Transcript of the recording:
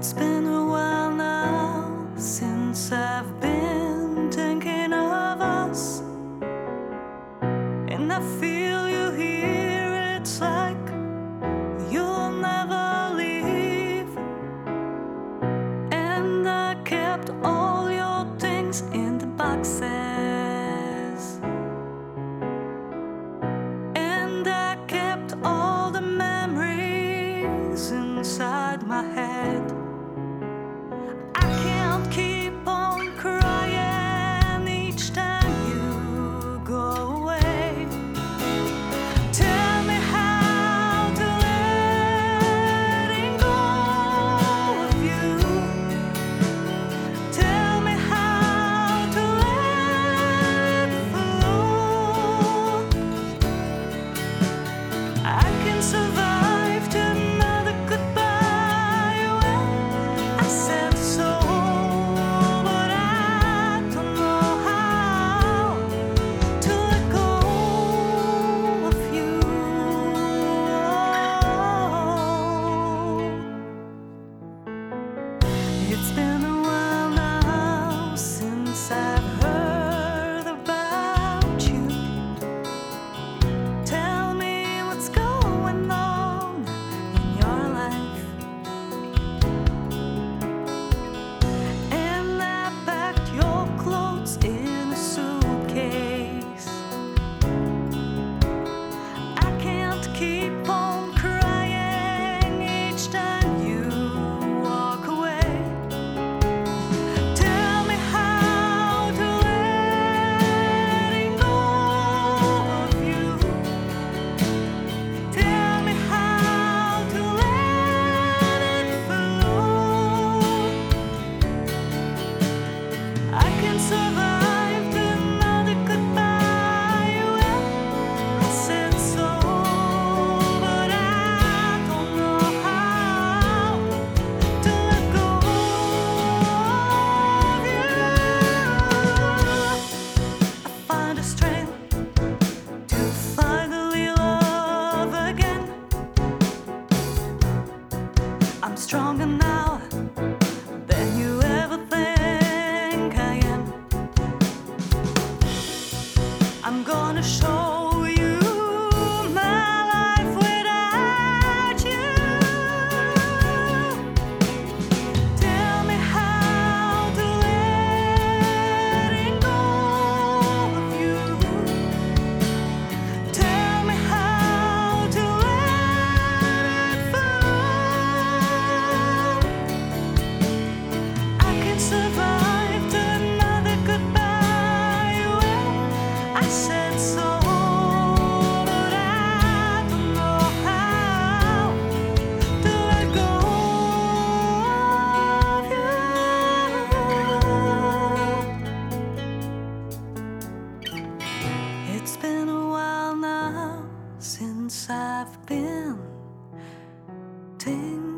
It's been a while now since I've been thinking of us, and I feel you here. It's like you'll never leave, and I kept all your things in the boxes, and I kept all the memories inside my head. It's been a I've been. Ting